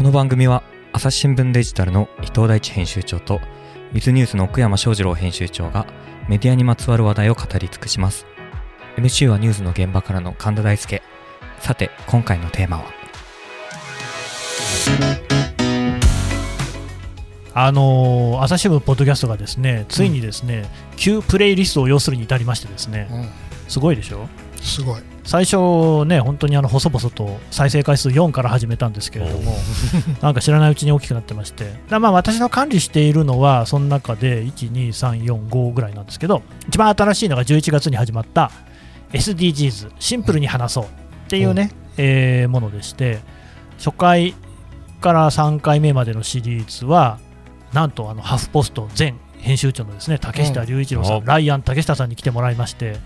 この番組は朝日新聞デジタルの伊藤大地編集長とウィズニュースの奥山翔二郎編集長がメディアにまつわる話題を語り尽くします。MC はニュースの現場からの神田大輔さて今回のテーマは？あのー朝日新聞ポッドキャストがですねついにですね、旧プレイリストを要するに至りましてですねうん、すごいでしょ？すごい。最初ね本当にあの細々と再生回数4から始めたんですけれども なんか知らないうちに大きくなってまして。だまあ私の管理しているのはその中で12345ぐらいなんですけど一番新しいのが11月に始まった SDGs シンプルに話そうっていうね、えーものでして初回から3回目までのシリーズはなんとあのハフポスト前編集長のですね竹下隆一郎さん、うん。ライアン竹下さんに来てもらいまして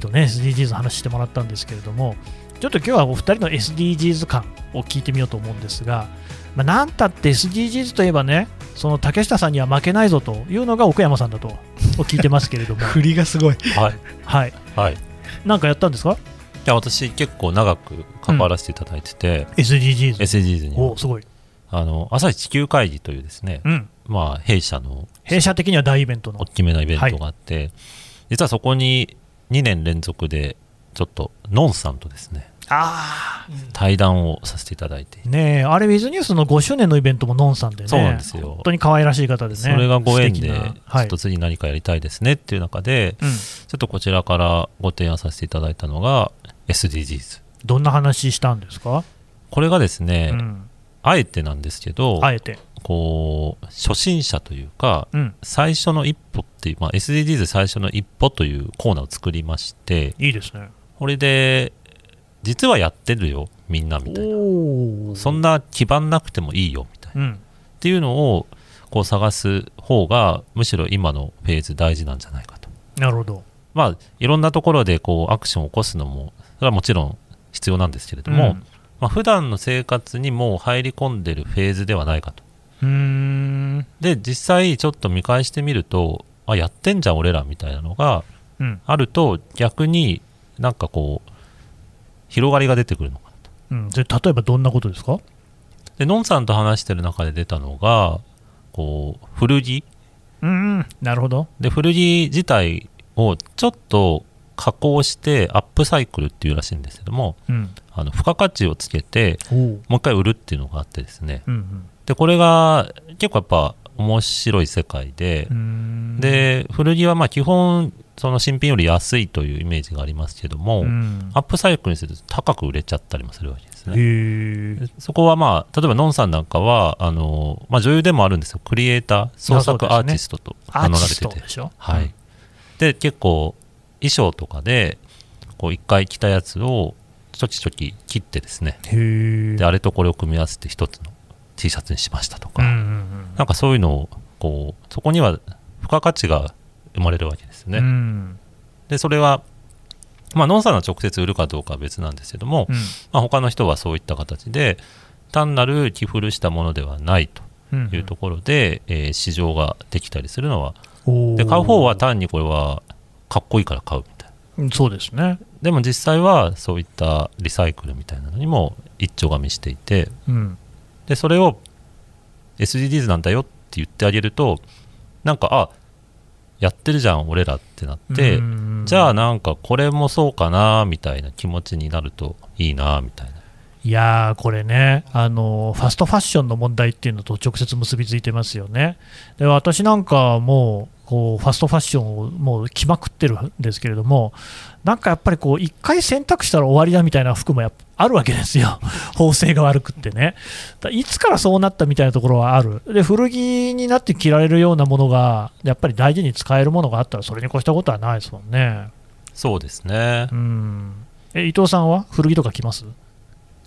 ぷりとね SDGs の話してもらったんですけれどもちょっと今日はお二人の SDGs 感を聞いてみようと思うんですが、まあ、なんたって SDGs といえばねその竹下さんには負けないぞというのが奥山さんだと聞いてますけれども。振りがすごい。はい。はい。はい。いなんかやったんですか？や、私結構長く関わらせていただいてて、SDGs SDGs におすごい、あの、朝日地球会議というですね、うん、まあ、弊社の弊社的には大イベントの。大きめなイベントがあって、実はそこに2年連続で、ちょっと、ノンさんとですね、あ対談をさせていただいて、あねえあれウィズニュースの5周年のイベントもノンさんでね。そうなんですよ。本当に可愛らしい方でね。それがご縁で、ちょっと次何かやりたいですねっていう中で、うん、ちょっとこちらからご提案させていただいたのが SDGs。どんな話したんですか、これがですね、うん、あえてなんですけど、あえて、こう、初心者というか、うん、最初の一歩っていう、まあ、SDGs 最初の一歩というコーナーを作りまして、いいですねこれで、実はやってるよ、みんなみたいな。おそんな基盤なくてもいいよ、みたいな。うんっていうのを、こう探す方が、むしろ今のフェーズ大事なんじゃないかと。なるほどまあ、いろんなところでこうアクションを起こすのも、それはもちろん必要なんですけれども、うんまあ、普段の生活にもう入り込んでるフェーズではないかと。うーん。で、実際ちょっと見返してみると、あ、やってんじゃん俺らみたいなのがうん。あると、逆になんかこう、広がりが出てくるのかなと。うん、で例えばどんなことですか？で、のんさんと話してる中で出たのが、こう、古着。うんなるほど。で、古着自体をちょっと加工してアップサイクルっていうらしいんですけども、うん。あの、付加価値をつけて、もう一回売るっていうのがあってですね。うんで、これが結構やっぱ面白い世界でう、んで、古着はまあ基本、その新品より安いというイメージがありますけども、うんアップサイクルにすると高く売れちゃったりもするわけですへね。そこはまあ、例えばのんさんなんかは、あの、まあ女優でもあるんですよ。クリエイター、創作アーティストと名乗られてて。トでしょ？はい。で、結構、衣装とかで、こう一回着たやつを、ちょきちょき切ってですね、で、あれとこれを組み合わせて一つの T シャツにしましたとか、うんうんなんかそういうのを、こう、そこには付加価値が生まれるわけですようね。ん。で、それは、まあ、ノンさんが直接売るかどうかは別なんですけども、うん。まあ、他の人はそういった形で、単なる着古したものではないとうんいうところで、えー市場ができたりするのは、で、買う方は単にこれはかっこいいから買うみたいな。うんそうですね。でも実際はそういったリサイクルみたいなのにも一丁がみしていて、うんで、それを SDGs なんだよって言ってあげると、なんか、あ、やってるじゃん、俺らってなって、うんじゃあなんかこれもそうかな、みたいな気持ちになるといいな、みたいな。いやー、これねあの、ファストファッションの問題っていうのと直接結びついてますよね。で私なんかもうこうファストファッションをもう着まくってるんですけれども、なんかやっぱりこう一回選択したら終わりだみたいな服もやっぱあるわけですよ、縫製が悪くってね。だいつからそうなったみたいなところはある、で古着になって着られるようなものが、やっぱり大事に使えるものがあったら、それに越したことはないですもんね。そうですねう。んえ伊藤さんは？古着とか着ます？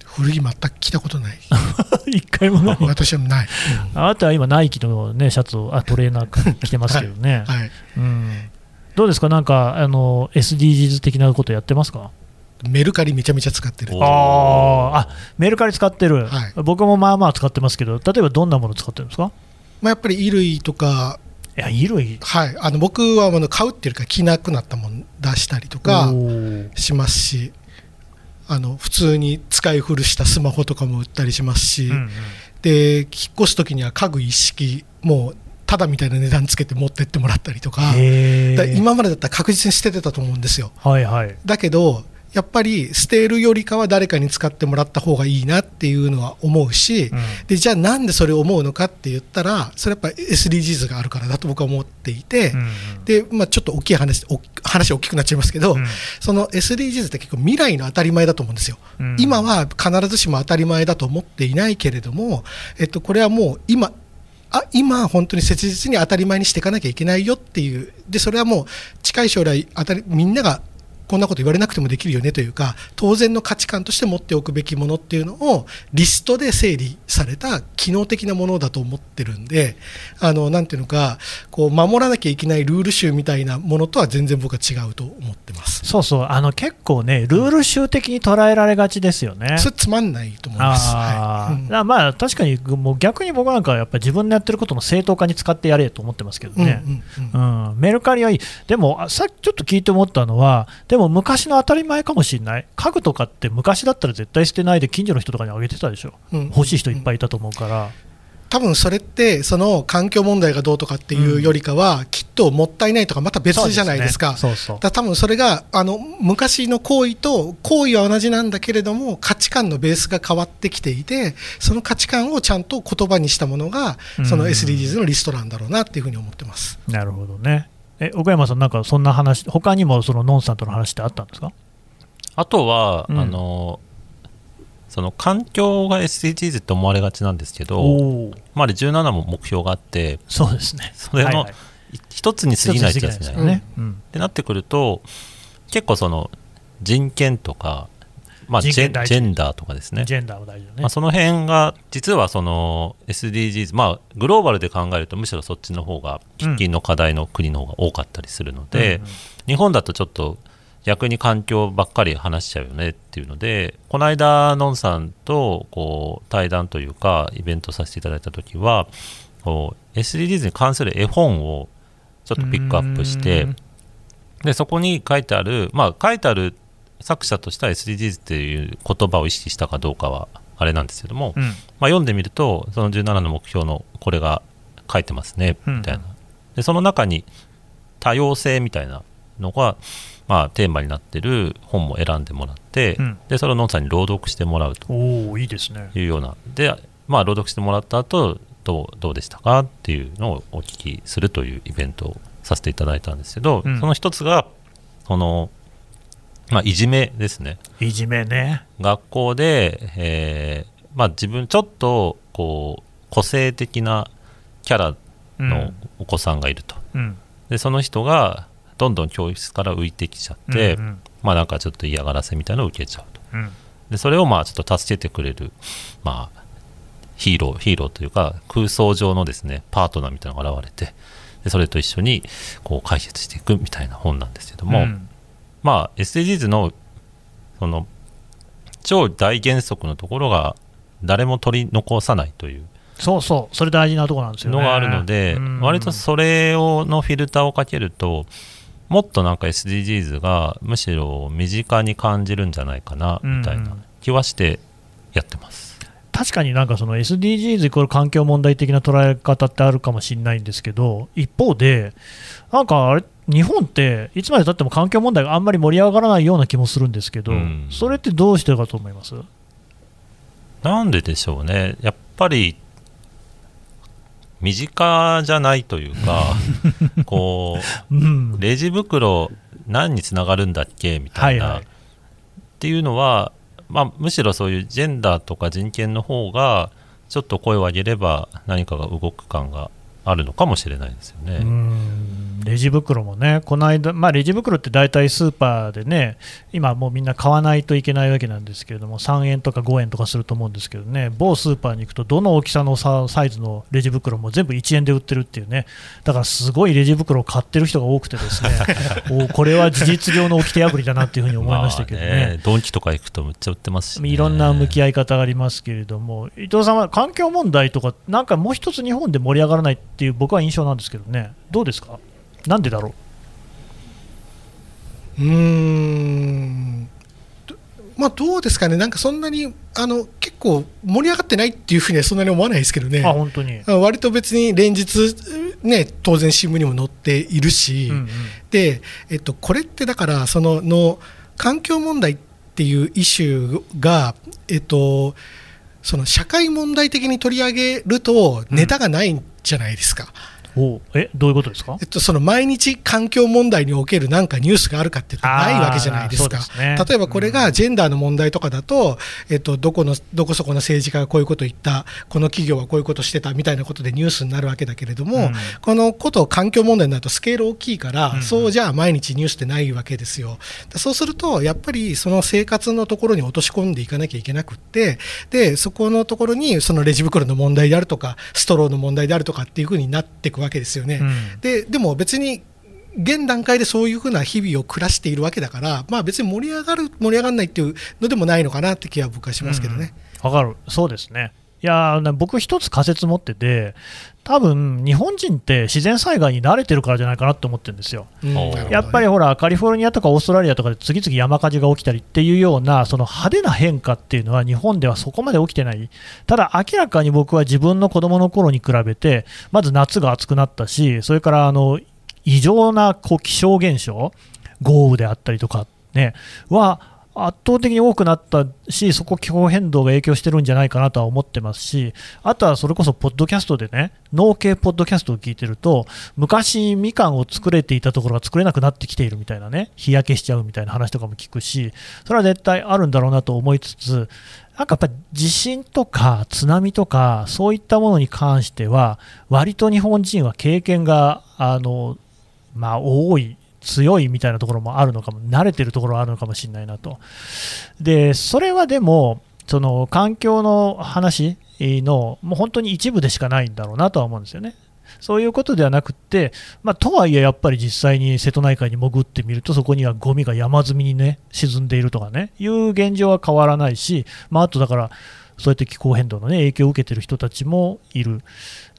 古着全く着たことない。一回もない私はない。あなたは今、ナイキの、ね、シャツをあトレーナー着てますけどね、はい。うん、どうですか、なんかあの SDGs 的なことやってますか？メルカリめちゃめちゃ使ってる。おあー。あメルカリ使ってる、はい。僕もまあまあ使ってますけど、例えばどんなもの使ってるんですか？まあ、やっぱり衣類とか、いや、衣類。はい、あの僕はあの買うっていうか着なくなったもの出したりとかしますし、あの普通に使い古したスマホとかも売ったりしますし、うんうん。で引っ越す時には家具一式もうただみたいな値段つけて持ってってもらったりとか。今までだったら確実に捨ててたと思うんですよ。はいはい。だけどやっぱり捨てるよりかは誰かに使ってもらった方がいいなっていうのは思うし、うん。でじゃあなんでそれを思うのかって言ったらそれやっぱり SDGs があるからだと僕は思っていて、うんうん。でまあ、ちょっと大きい話お話大きくなっちゃいますけど、うん。その SDGs って結構未来の当たり前だと思うんですよ。うん。今は必ずしも当たり前だと思っていないけれども、えっと、これはもう今あ今本当に切実に当たり前にしていかなきゃいけないよっていう。でそれはもう近い将来当たりみんながこんなこと言われなくてもできるよねというか当然の価値観として持っておくべきものっていうのをリストで整理された機能的なものだと思ってるんであのなんていうのかこう守らなきゃいけないルール集みたいなものとは全然僕は違うと思ってます。そうそう。あの結構ねルール集的に捉えられがちですよね。それつまんないと思います。はい。うん。まあ確かにもう逆に僕なんかはやっぱり自分のやってることの正当化に使ってやれと思ってますけどね、うんうんうん。うん。メルカリはいい、でもあさっきちょっと聞いて思ったのは、でも昔の当たり前かもしれない、家具とかって昔だったら絶対捨てないで近所の人とかにあげてたでしょ、うん。欲しい人いっぱいいたと思うから、多分それってその環境問題がどうとかっていうよりかは、きっともったいないとかまた別じゃないですか。そうですね。そうそう。多分それがあの昔の行為と行為は同じなんだけれども価値観のベースが変わってきていてその価値観をちゃんと言葉にしたものがそのうん SDGs のリストなんだろうなっていうふうに思ってます。なるほどね。え岡山さん、なんかそんな話、他にもそのノンさんとの話ってあったんですか？あとは、うん。あのその環境が SDGs って思われがちなんですけど、まあ、あれ17も目標があってそうですね。それの一つに過ぎないってやつですよね。うん。ってなってくると結構その人権とか、まあ、ジェジェンダーとかですね。ジェンダーも大事だね。まあ、その辺が実はその SDGs、まあ、グローバルで考えるとむしろそっちの方が喫緊の課題の国の方が多かったりするので、うんうん。日本だとちょっと逆に環境ばっかり話しちゃうよねっていうのでこの間のんさんとこう対談というかイベントさせていただいた時はこう SDGs に関する絵本をちょっとピックアップしてうん。でそこに書いてあるまあ書いてある作者としては SDGs っていう言葉を意識したかどうかはあれなんですけども、うん。まあ、読んでみるとその17の目標のこれが書いてますねうん。みたいな、でその中に多様性みたいなのが、まあ、テーマになってる本も選んでもらって、うん。でそれをのんさんに朗読してもらうと。いいですね。いうような。で、まあ、朗読してもらった後どうどうでしたかっていうのをお聞きするというイベントをさせていただいたんですけど、うん。その一つがその、まあ、いじめですね。いじめね。学校で、えーまあ、自分ちょっとこう個性的なキャラのお子さんがいると、うん。でその人がどんどん教室から浮いてきちゃって、うんうん。まあなんかちょっと嫌がらせみたいなのを受けちゃうと。うん。でそれをまあちょっと助けてくれる、まあ、ヒーローヒーローというか空想上のですねパートナーみたいなのが現れてでそれと一緒にこう解決していくみたいな本なんですけども、うんまあ SDGs のその超大原則のところが誰も取り残さないというそうそう、それ大事なところなんですよね。のがあるので、うん割とそれをのフィルターをかけるともっとなんか SDGs がむしろ身近に感じるんじゃないかなみたいな気はしてやってます。確かになんかその SDGs イコール環境問題的な捉え方ってあるかもしれないんですけど、一方で、なんかあれ、日本っていつまでたっても環境問題があんまり盛り上がらないような気もするんですけど、うん。それってどうしてかと思います？なんででしょうね。やっぱり身近じゃないというか こうレジ袋何につながるんだっけみたいな、はいはい。っていうのは、まあ、むしろそういうジェンダーとか人権の方がちょっと声を上げれば何かが動く感があるのかもしれないですよね。うんレジ袋もね、この間、まあ、レジ袋って大体スーパーでね、今もうみんな買わないといけないわけなんですけれども、3円とか5円とかすると思うんですけどね、某スーパーに行くと、どの大きさのさサイズのレジ袋も全部1円で売ってるっていうね、だからすごいレジ袋を買ってる人が多くてですね、おこれは事実上の掟破りだなっていうふうに思いましたけどまあね。ドンキとか行くとむっちゃ売ってますし、ね、いろんな向き合い方がありますけれども、伊藤さんは環境問題とか、なんかもう一つ日本で盛り上がらないっていう僕は印象なんですけどね、どうですか、なんでだろう？うーん。まあ、どうですかね、なんかそんなにあの結構盛り上がってないっていうふうにはそんなに思わないですけどね、あ本当に、割と別に連日、ね、当然新聞にも載っているし、うんうん。でえっと、これってだからそのの環境問題っていうイシューが、えっと、その社会問題的に取り上げるとネタがないんじゃないですか。おえどういうことですか？えっと、その毎日環境問題におけるなんかニュースがあるかっていうとあーないわけじゃないですか。ですね。例えばこれがジェンダーの問題とかだと、えっと、どこのどこそこの政治家がこういうことを言った、この企業はこういうことをしてたみたいなことでニュースになるわけだけれども、うん。このことを環境問題になるとスケール大きいから、うん。そうじゃあ毎日ニュースってないわけですよ。そうすると、やっぱりその生活のところに落とし込んでいかなきゃいけなくって、でそこのところにそのレジ袋の問題であるとか、ストローの問題であるとかっていうふうになっていくわけですよね。うんででも別に現段階でそういうふうな日々を暮らしているわけだから、まあ、別に盛り上がる、盛り上がらないっていうのでもないのかなって気は僕はしますけどね。わかる、そうですね。いや僕、一つ仮説持ってて、多分日本人って自然災害に慣れてるからじゃないかなって思ってるんですよ。うん。やっぱりほら、カリフォルニアとかオーストラリアとかで次々山火事が起きたりっていうような、その派手な変化っていうのは日本ではそこまで起きてない、ただ明らかに僕は自分の子供の頃に比べて、まず夏が暑くなったし、それからあの異常なこう気象現象、豪雨であったりとか、ね、は圧倒的に多くなったし、そこ気候変動が影響してるんじゃないかなとは思ってますし、あとはそれこそポッドキャストでね、農系ポッドキャストを聞いてると、昔、みかんを作れていたところが作れなくなってきているみたいなね、日焼けしちゃうみたいな話とかも聞くし、それは絶対あるんだろうなと思いつつ、なんかやっぱり地震とか津波とか、そういったものに関しては、割と日本人は経験が、あの、まあ、多い、強いみたいなところもあるのかも、慣れてるところはあるのかもしれないなと。で、それはでも、その環境の話の、もう本当に一部でしかないんだろうなとは思うんですよね。そういうことではなくって、まあ、とはいえ、やっぱり実際に瀬戸内海に潜ってみると、そこにはゴミが山積みにね、沈んでいるとかね、いう現状は変わらないし、まあ、あとだから、そうやって気候変動の、ね、影響を受けてる人たちもいる。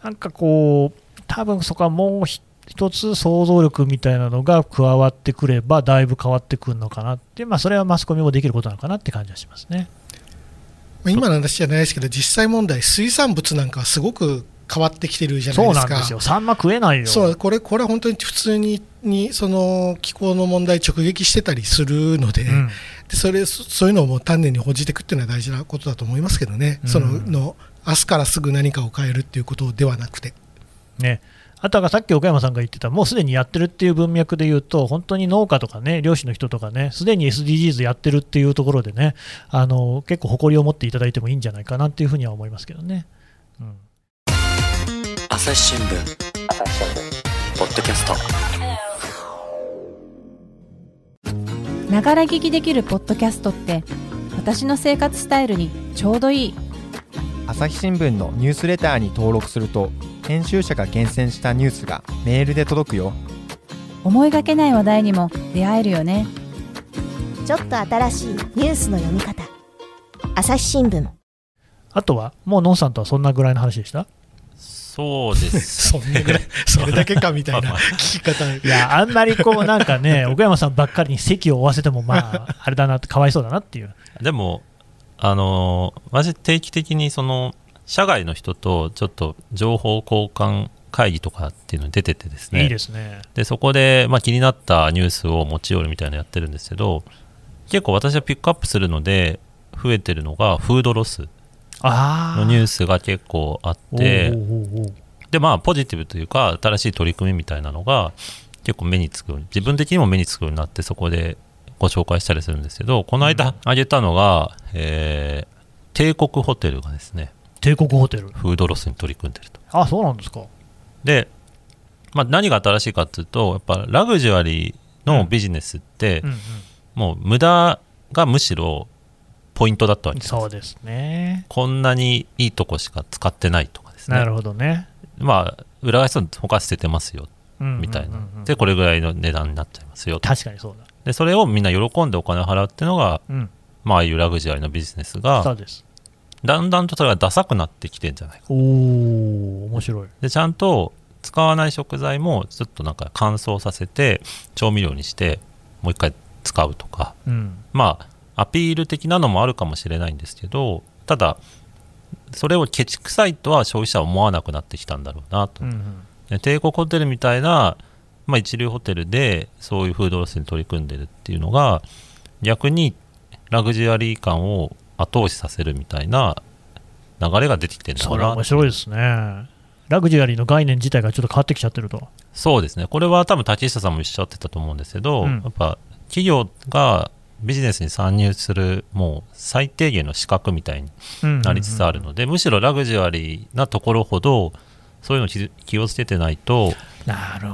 なんかこう、多分そこはもう一つ想像力みたいなのが加わってくれば、だいぶ変わってくるのかなって、まあ、それはマスコミもできることなのかなって感じはしますね。まあ今の話じゃないですけど、実際問題、水産物なんかはすごく変わってきてるじゃないそうですか。なんですよ、サンマ食えないよ。そうこれこれは本当に普通ににその気候の問題直撃してたりするので,、うんでそれそそういうのをもう丹念に報じていくっていうのは大事なことだと思いますけどね、うんそのの明日からすぐ何かを変えるっていうことではなくて。ね、あとはさっき岡山さんが言ってた、もうすでにやってるっていう文脈で言うと、本当に農家とかね、漁師の人とかね、すでに SDGs やってるっていうところでね、あの結構誇りを持っていただいてもいいんじゃないかなっていうふうには思いますけどね。うん。朝日新聞ポッドキャスト。ながら聞きできるポッドキャストって私の生活スタイルにちょうどいい朝日新聞のニュースレターに登録すると編集者が厳選したニュースがメールで届くよ。思いがけない話題にも出会えるよね。ちょっと新しいニュースの読み方。朝日新聞。あとは、もうノンさんとはそんなぐらいの話でした？そうです。そんなぐらい。それだけかみたいな聞き方。いや、あんまりこうなんかね、岡山さんばっかりに席を負わせても、まあ、あれだなって、かわいそうだなっていう。でも、あのー私、定期的にその社外の人とちょっと情報交換会議とかっていうのに出ててですね、いいですね。でそこで、まあ、気になったニュースを持ち寄るみたいなのやってるんですけど、結構私はピックアップするので、増えてるのがフードロス。のニュースが結構あって、で、まあ、ポジティブというか、新しい取り組みみたいなのが結構目につくように、自分的にも目につくようになって、そこでご紹介したりするんですけど、この間挙げたのが、えー帝国ホテルがですね、帝国ホテル。フードロスに取り組んでると。あ、そうなんですか。で、まあ、何が新しいかっていうと、やっぱラグジュアリーのビジネスって、うんうん。もう無駄がむしろポイントだったわけです。そうですね。こんなにいいとこしか使ってないとかですね。なるほどね。まあ、裏返すと他捨ててますよ、うんうんうんうんみたいな。で、これぐらいの値段になっちゃいますよと。確かにそうだ。で、それをみんな喜んでお金を払うっていうのが、うん。まあ、ああいうラグジュアリーのビジネスそが。だんだんとそれがダサくなってきてんじゃないか。おお面白い。で、ちゃんと使わない食材も、ちょっとなんか乾燥させて、調味料にして、もう一回使うとか、うん。まあ、アピール的なのもあるかもしれないんですけどただそれをケチくさいとは消費者は思わなくなってきたんだろうなと、うんうんで帝国ホテルみたいな、まあ、一流ホテルでそういうフードロスに取り組んでるっていうのが逆にラグジュアリー感を後押しさせるみたいな流れが出てきてるのかなそれは面白いですね。ラグジュアリーの概念自体がちょっと変わってきちゃってると。そうですねこれは多分竹下さんもおっしゃってたと思うんですけど、うんやっぱ企業がビジネスに参入するもう最低限の資格みたいになりつつあるので、むしろラグジュアリーなところほどそういうのを気気をつけてないと。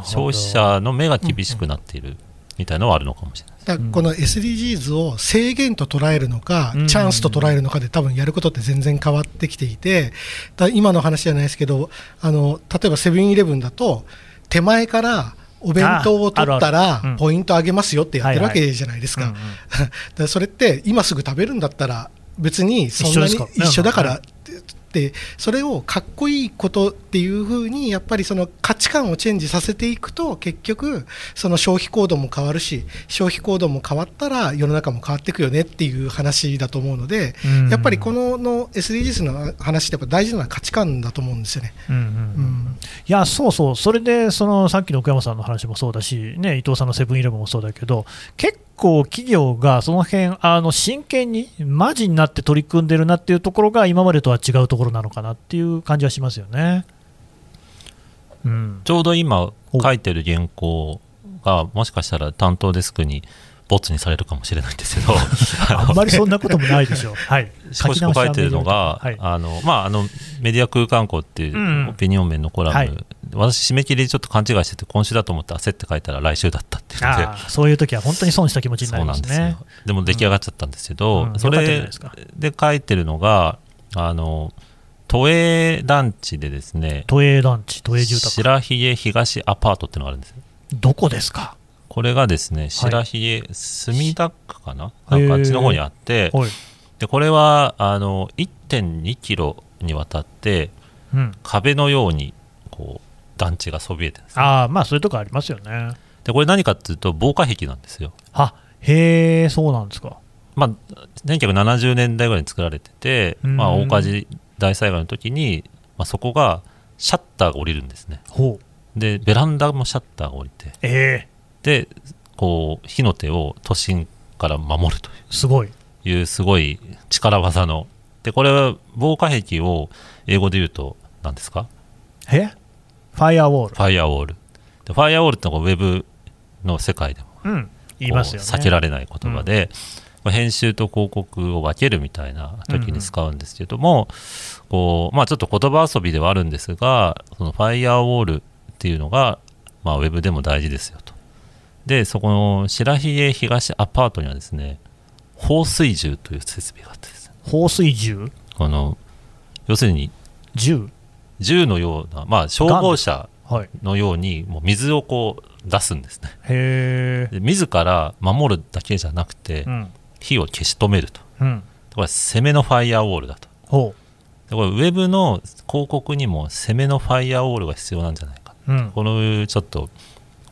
消費者の目が厳しくなっているみたいなのはあるのかもしれない。です。だからこの SDGs を制限と捉えるのか、うん。チャンスと捉えるのかで多分やることって全然変わってきていてだ今の話じゃないですけどあの例えばセブンイレブンだと手前からお弁当を取ったらポイントあげますよってやってるわはいけじゃないですか,、それって今すぐ食べるんだったら別にそんなに一緒だからってそれをかっこいいことっていうふうにやっぱりその価値観をチェンジさせていくと結局その消費行動も変わるし消費行動も変わったら世の中も変わっていくよねっていう話だと思うのでうん。やっぱりこのの SDGs の話ってやっぱ大事なのは価値観だと思うんですよね。うんうん。うん。いや、そうそう、それでそのさっきの奥山さんの話もそうだし、ね、伊藤さんのセブンイレブンもそうだけど、結構企業がその辺あの真剣に、マジになって取り組んでるなっていうところが、今までとは違うところなのかなっていう感じはしますよね。うん、ちょうど今書いてる原稿がもしかしたら担当デスクにボツにされるかもしれないんですけど。あんまりそんなこともないでしょう。はい、少し書いてるのが、はい、あのまあ、あのメディア空間校っていうんうオピニオン面のコラム、はい。私、締め切りでちょっと勘違いしてて、今週だと思って焦って書いたら来週だったっていうので、そういう時は本当に損した気持ちになそうりますね。なんですよ。。でも出来上がっちゃったんですけど、うん。そよかったじゃないれで書いてるのが、あの都営団地でですね、都営団地、都営住宅。白ひげ東アパートっていうのがあるんですよ。どこですか？これがですね、白ひげ墨田区かな、なんかあっちの方にあって、はい。でこれはあの1.2キロにわたってうん、壁のようにこう団地がそびえてるんですねああ、まあそういうとこありますよね。でこれ何かっていうと防火壁なんですよ。あへえ、そうなんですか。まあ1970年代ぐらいに作られてて、うん。まあ、大火事大災害の時に、まあ、そこがシャッターが降りるんですねほう。でベランダもシャッターが降りてええでこう火の手を都心から守るとすごい。いうすごい力技のでこれは防火壁を英語で言うと何ですか？え？ファイアウォール。ファイアウォールでファイアウォールってのはウェブの世界でもうん。言いますよね。避けられない言葉で、まあ編集と広告を分けるみたいな時に使うんですけども、こうまあ、ちょっと言葉遊びではあるんですがそのファイアウォールっていうのが、まあ、ウェブでも大事ですよと。でそこの白ひげ東アパートにはですね放水銃という設備があってですね。放水銃？この要するに銃？銃のような、まあ、消防車はい。のようにもう水をこう出すんですね。へえ。で自ら守るだけじゃなくて、うん。火を消し止めるとうん。これは攻めのファイアウォールだとほでこれウェブの広告にも攻めのファイアウォールが必要なんじゃないかう。うん。このちょっと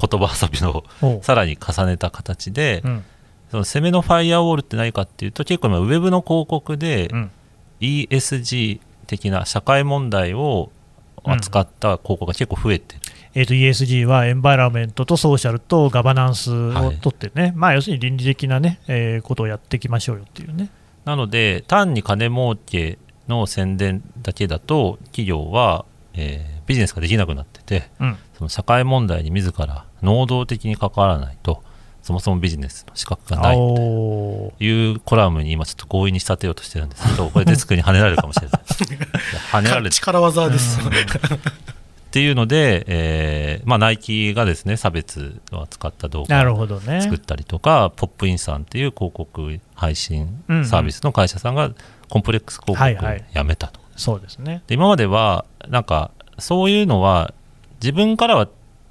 言葉遊びのほさらに重ねた形で、う。うん。その攻めのファイアウォールって何かっていうと結構今ウェブの広告でうん。ESG 的な社会問題を扱った広告が結構増えてる、えー、と ESG はエンバイラメントとソーシャルとガバナンスをとってね、まあ、要するに倫理的な、ねえーことをやっていきましょうよっていうね。なので単に金儲けの宣伝だけだと企業は、えービジネスができなくなっててうん。その社会問題に自ら能動的に関わらないとそもそもビジネスの資格がないというコラムに今ちょっと強引に仕立てようとしてるんですけどこれデスクに跳ねられるかもしれない。跳ねられて。力技ですよね。っていうので、えーまあ、ナイキがですね差別を扱った動なる画をほどね。作ったりとか、ポップインさんっていう広告配信サービスの会社さんがコンプレックス広はいはい告をやめたと、そうですね。で今まではなんかそういうのは自分からは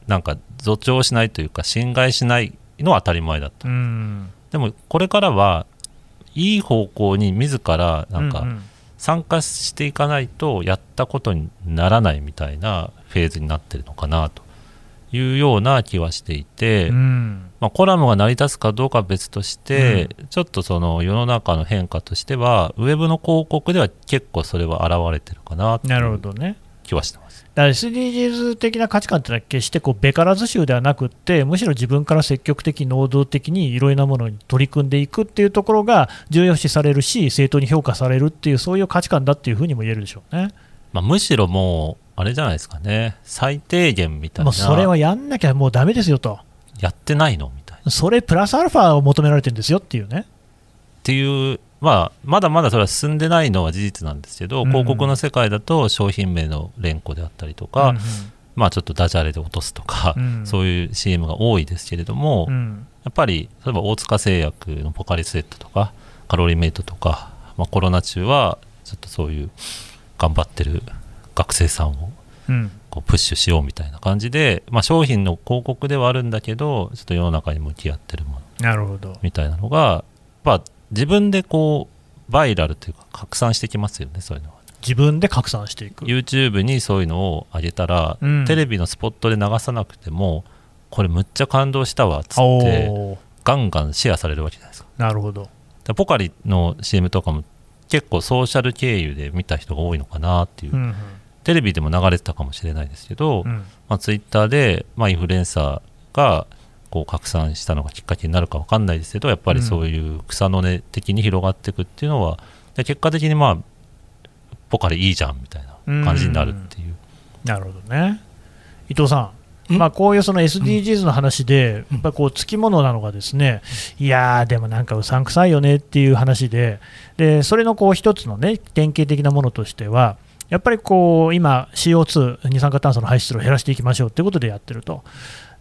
なんか助長しないというか侵害しないのは当たり前だとうん。でもこれからはいい方向に自らなんかうう参加していかないとやったことにならないみたいなフェーズになってるのかなというような気はしていて、うんまあ、コラムが成り立つかどうかは別として、ちょっとその世の中の変化としては、ウェブの広告では結構それは現れてるかなってなるいうほどね。気はしてます。だから SDGs 的な価値観ってのは決してこうべからず衆ではなくってむしろ自分から積極的能動的にいろいろなものに取り組んでいくっていうところが重要視されるし正当に評価されるっていうそういう価値観だっていうふうにも言えるでしょうね。まあ、むしろもう、あれじゃないですかね、最低限みたいな、もうそれはやんなきゃもうダメですよと。やってないのみたいな。それプラスアルファを求められてるんですよっていうね。っていう、まあ、まだまだそれは進んでないのは事実なんですけど、うん広告の世界だと商品名の連呼であったりとか、うんまあ、ちょっとダジャレで落とすとか、うん。そういう CM が多いですけれども、うん。やっぱり例えば大塚製薬のポカリスエットとかカロリーメイトとか、まあ、コロナ中はちょっとそういう頑張ってる学生さんをうん。こうプッシュしようみたいな感じで、まあ、商品の広告ではあるんだけどちょっと世の中に向き合ってるもの。みたいなのが、まあ、自分でこうバイラルというか拡散してきますよねそういうのは。自分で拡散していく。YouTube にそういうのを上げたら、うんテレビのスポットで流さなくてもこれむっちゃ感動したわっつってガンガンシェアされるわけじゃないですかなるほど。でポカリの CM とかも結構ソーシャル経由で見た人が多いのかなっていう、うんうんテレビでも流れてたかもしれないですけど、うんまあ、ツイッターで、まあ、インフルエンサーがこう拡散したのがきっかけになるか分かんないですけどやっぱりそういう草の根的に広がっていくっていうのはで結果的にまあポカリいいじゃんみたいな感じになるっていう。なるほどね。伊藤さん、んまあ、こういうその SDGs の話で、やっぱりこうつきものなのが、ですねいやー、でもなんかうさんくさいよねっていう話で、でそれのこう一つのね、典型的なものとしては、やっぱりこう今、CO2、二酸化炭素の排出量を減らしていきましょうということでやってると。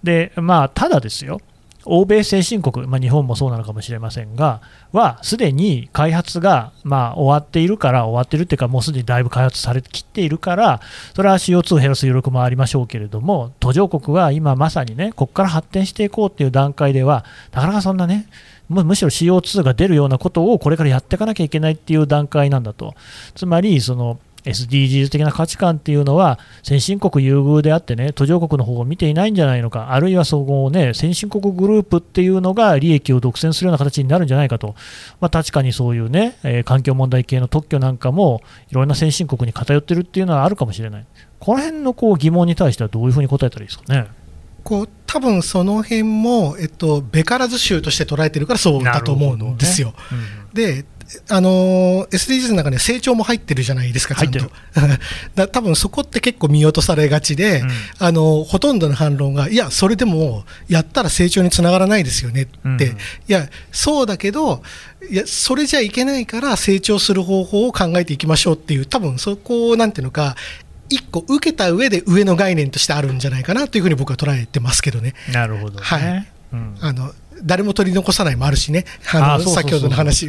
でまあ、ただですよ、欧米先進国、まあ、日本もそうなのかもしれませんが、はすでに開発が、まあ、終わっているから、終わっているっていうか、もうすでにだいぶ開発されきっているから、それは CO2 を減らす余力もありましょうけれども、途上国は今まさにね、ここから発展していこうっていう段階では、なかなかそんなね、むむしろ CO2 が出るようなことをこれからやっていかなきゃいけないっていう段階なんだと。つまり、その SDGs 的な価値観っていうのは先進国優遇であってね途上国の方を見ていないんじゃないのかあるいはそこをね先進国グループっていうのが利益を独占するような形になるんじゃないかと、まあ、確かにそういうね、えー環境問題系の特許なんかもいろんな先進国に偏ってるっていうのはあるかもしれないこの辺のこう疑問に対してはどういうふうに答えたらいいですかね？こう多分その辺も、えっと、べからず州として捉えてるからそうだと思うんですよ。であのー SDGs の中には成長も入ってるじゃないですか、ちゃんと。だ多分そこって結構見落とされがちで、うん。あのーほとんどの反論が、いや、それでもやったら成長につながらないですよねって、うん。いや、そうだけど、いや、それじゃいけないから成長する方法を考えていきましょうっていう、多分そこをなんていうのか、一個受けた上で上の概念としてあるんじゃないかなというふうに僕は捉えてますけどね。なるほどね、はいうん。あの誰も取り残さないもあるしね、あの先ほどの話。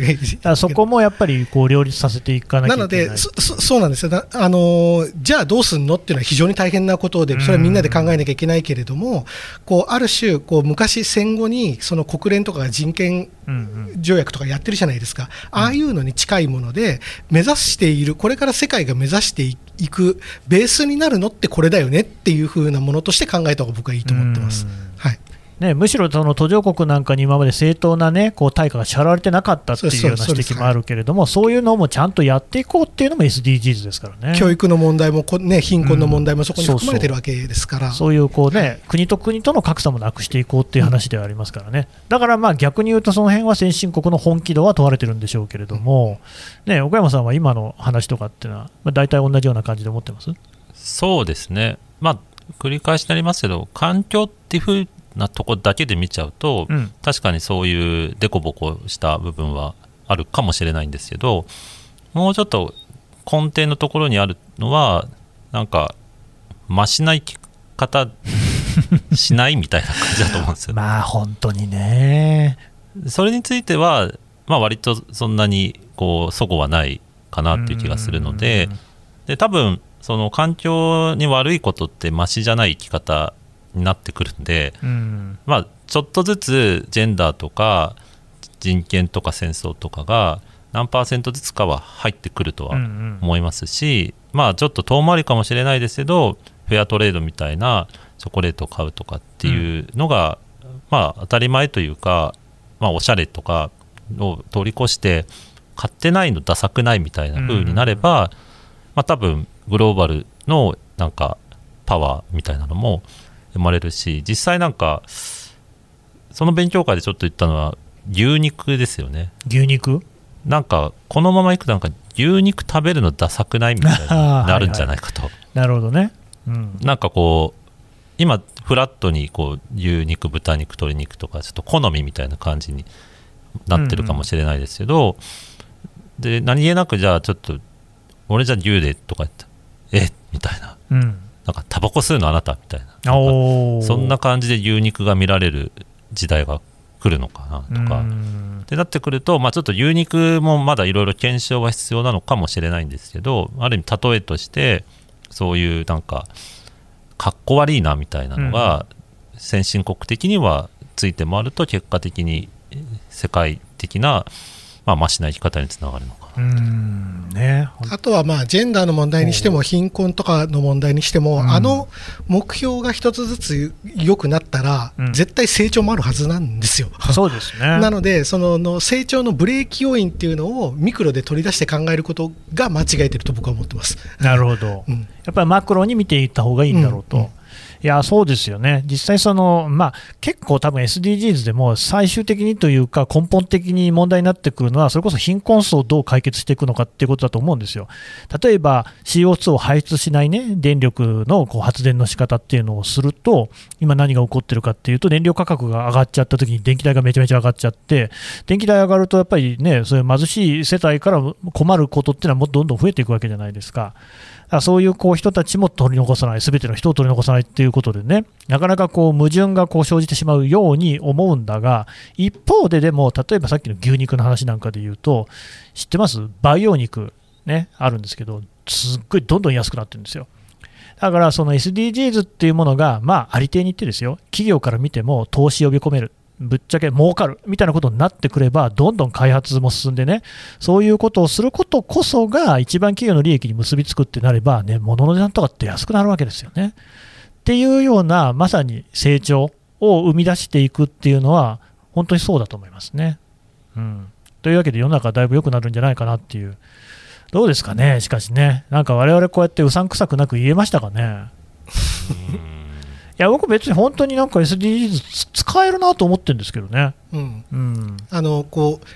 そこもやっぱりこう両立させていかなきゃないのけない。でそそ、そうなんですよ、なあのーじゃあどうすんのっていうのは非常に大変なことで、それはみんなで考えなきゃいけないけれども、こうある種こう、昔、戦後にその国連とかが人権うんうん。条約とかやってるじゃないですか、ああいうのに近いもので、目指している、これから世界が目指していくベースになるのってこれだよねっていう風なものとして考えた方が僕はいいと思ってます。はいね、むしろその途上国なんかに今まで正当な、ね、こう対価が支払われてなかったっていうような指摘もあるけれども、そういうのもちゃんとやっていこうっていうのも SDGs ですからね。教育の問題もこ、ね、貧困の問題もそこにうん含まれてるわけですから。そういうこう、ね、国と国との格差もなくしていこうっていう話ではありますからね、だからまあ逆に言うと、その辺は先進国の本気度は問われてるんでしょうけれども、ね、岡山さんは今の話とかっていうのは、まあ、大体同じような感じで思ってます？そうですね、まあ、繰り返しになりますけど、環境っていうふうなとこだけで見ちゃうと、うん。確かにそういう凸凹した部分はあるかもしれないんですけど、もうちょっと根底のところにあるのは、なんか、ましな生き方 しないみたいな感じだと思うんですよ。まあ本当にね、それについては、まあ、割とそんなにこう齟齬はないかなっていう気がするので、で多分その環境に悪いことってマシじゃない生き方になってくるんで、うん。まあ、ちょっとずつジェンダーとか人権とか戦争とかが何パーセントずつかは入ってくるとはうんうん。思いますし、まあちょっと遠回りかもしれないですけどフェアトレードみたいなチョコレートを買うとかっていうのが、まあ当たり前というか、まあ、おしゃれとかを通り越して買ってないのダサくないみたいな風になれば、まあ多分グローバルのなんかパワーみたいなのも生まれるし実際なんかその勉強会でちょっと言ったのは牛肉ですよね。牛肉？なんかこのままいくとなんか牛肉食べるのダサくないみたいに なるんじゃないかと、なるほどね、うん、なんかこう今フラットにこう牛肉豚肉鶏肉とかちょっと好みみたいな感じになってるかもしれないですけど、で何気なくじゃあちょっと俺じゃあ牛でとか言ったえみたいな。うん、なんかタバコ吸うのあなた？みたいなそんな感じで牛肉が見られる時代が来るのかなとか、うん。ってなってくると、まあ、ちょっと牛肉もまだいろいろ検証は必要なのかもしれないんですけどある意味例えとしてそういうなんかかっこ悪いなみたいなのが先進国的にはついて回ると結果的にえー世界的な、まあ、マシな生き方につながるのかうーんねあとはまあジェンダーの問題にしても貧困とかの問題にしても、うん。あの目標が一つずつ良くなったら、うん。絶対成長もあるはずなんですよ。そうですね。なのでそのの成長のブレーキ要因っていうのをミクロで取り出して考えることが間違えてると僕は思ってます。なるほど、うん。やっぱりマクロに見ていった方がいいんだろうと。いやそうですよね、実際その、まあ、結構多分 SDGs でも最終的にというか根本的に問題になってくるのはそれこそ貧困層をどう解決していくのかっていうことだと思うんですよ。例えば CO2 を排出しない、ね、電力のこう発電の仕方っていうのをすると今何が起こってるかっていうと燃料価格が上がっちゃった時に電気代がめちゃめちゃ上がっちゃって電気代上がるとやっぱりねそういう貧しい世帯から困ることっていうのはもっとどんどん増えていくわけじゃないですか。だからそういうこう人たちも取り残さない、すべての人を取り残さないっていうことでね、なかなかこう矛盾がこう生じてしまうように思うんだが、一方ででも、例えばさっきの牛肉の話なんかで言うと、知ってます？培養肉、ね、あるんですけど、すっごいどんどん安くなってるんですよ。だからその SDGs っていうものが、まあ、ありていに言ってですよ、企業から見ても投資を呼び込める、ぶっちゃけ儲かるみたいなことになってくれば、どんどん開発も進んでね、そういうことをすることこそが、一番企業の利益に結びつくってなれば、ね、物の値段とかって安くなるわけですよね。っていうような、まさに成長を生み出していくっていうのは、本当にそうだと思いますね。うん、というわけで、世の中だいぶ良くなるんじゃないかなっていう。どうですかね、しかしね、なんか我々こうやってうさんくさくなく言えましたかね。いや、僕別に本当になんか SDGs つ使えるなと思ってるんですけどね。うんうん。あのこう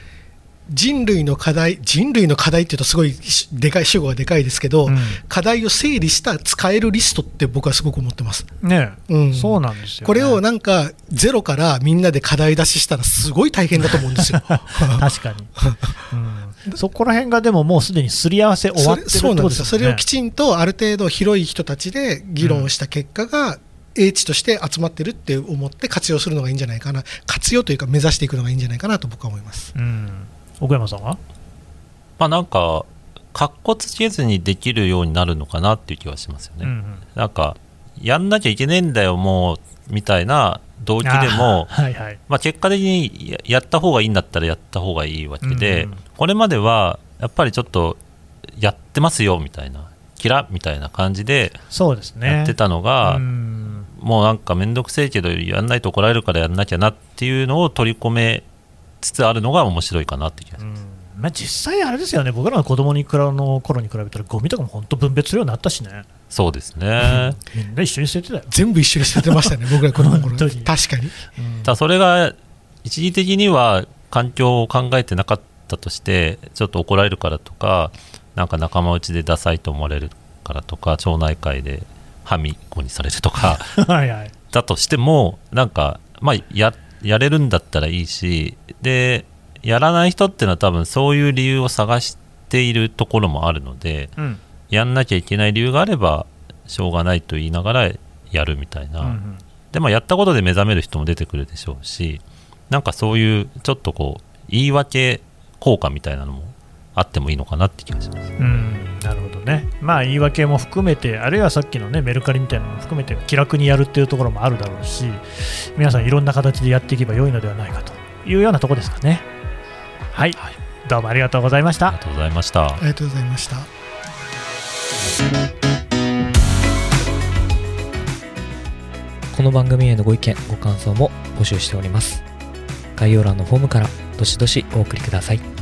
人類の課題人類の課題っていうとすごいしでかい主語がでかいですけど、うん課題を整理した使えるリストって僕はすごく思ってます。ねうんそうなんですよ、ね。これをなんかゼロからみんなで課題出ししたらすごい大変だと思うんですよ。確かに、うん、そこら辺がでももうすでにすり合わせ終わってるってそれそうなんことですよ。ね。れをきちんとある程度広い人たちで議論した結果が、英知として集まってるって思って活用するのがいいんじゃないかな、活用というか目指していくのがいいんじゃないかなと僕は思います。うん、奥山さんは？まあなんかかっこつけずにできるようになるのかなっていう気はしますよね、うんうん。なんかやんなきゃいけねえんだよもうみたいな動機でもはいはい。まあ、結果的にややった方がいいんだったらやった方がいいわけで、うんうん。これまではやっぱりちょっとやってますよみたいなキラみたいな感じでそうですね。やってたのが、うんもうなんか面倒くせえけどやんないと怒られるからやんなきゃなっていうのを取り込めつつあるのが面白いかなって気がします。うん。まあ、実際あれですよね、僕らの子供にくらの頃に比べたら、ゴミとかも本当分別するようになったしね、そうですね、みんな一緒に捨ててたよ。全部一緒に捨ててましたね、僕ら子供の頃に。確かに。うん。それが一時的には環境を考えてなかったとしてちょっと怒られるからとかなんか仲間内でダサいと思われるからとか町内会ではみごにされるとか。だとしてもなんかまあややれるんだったらいいしでやらない人っていうのは多分そういう理由を探しているところもあるのでうん。やんなきゃいけない理由があればしょうがないと言いながらやるみたいな、うんうん。でまあやったことで目覚める人も出てくるでしょうしなんかそういうちょっとこう言い訳効果みたいなのもあってもいいのかなって気がします。うんなるほどね、まあ言い訳も含めて、あるいはさっきのねメルカリみたいなのも含めて、気楽にやるっていうところもあるだろうし、皆さん、いろんな形でやっていけば良いのではないかというようなところですかね。はい、どうもありがとうございましたありが。とうございました。ありがとうございました。の番組へのご意見、ご感想も募集しております。概要欄のフォームからどしどしお送りください。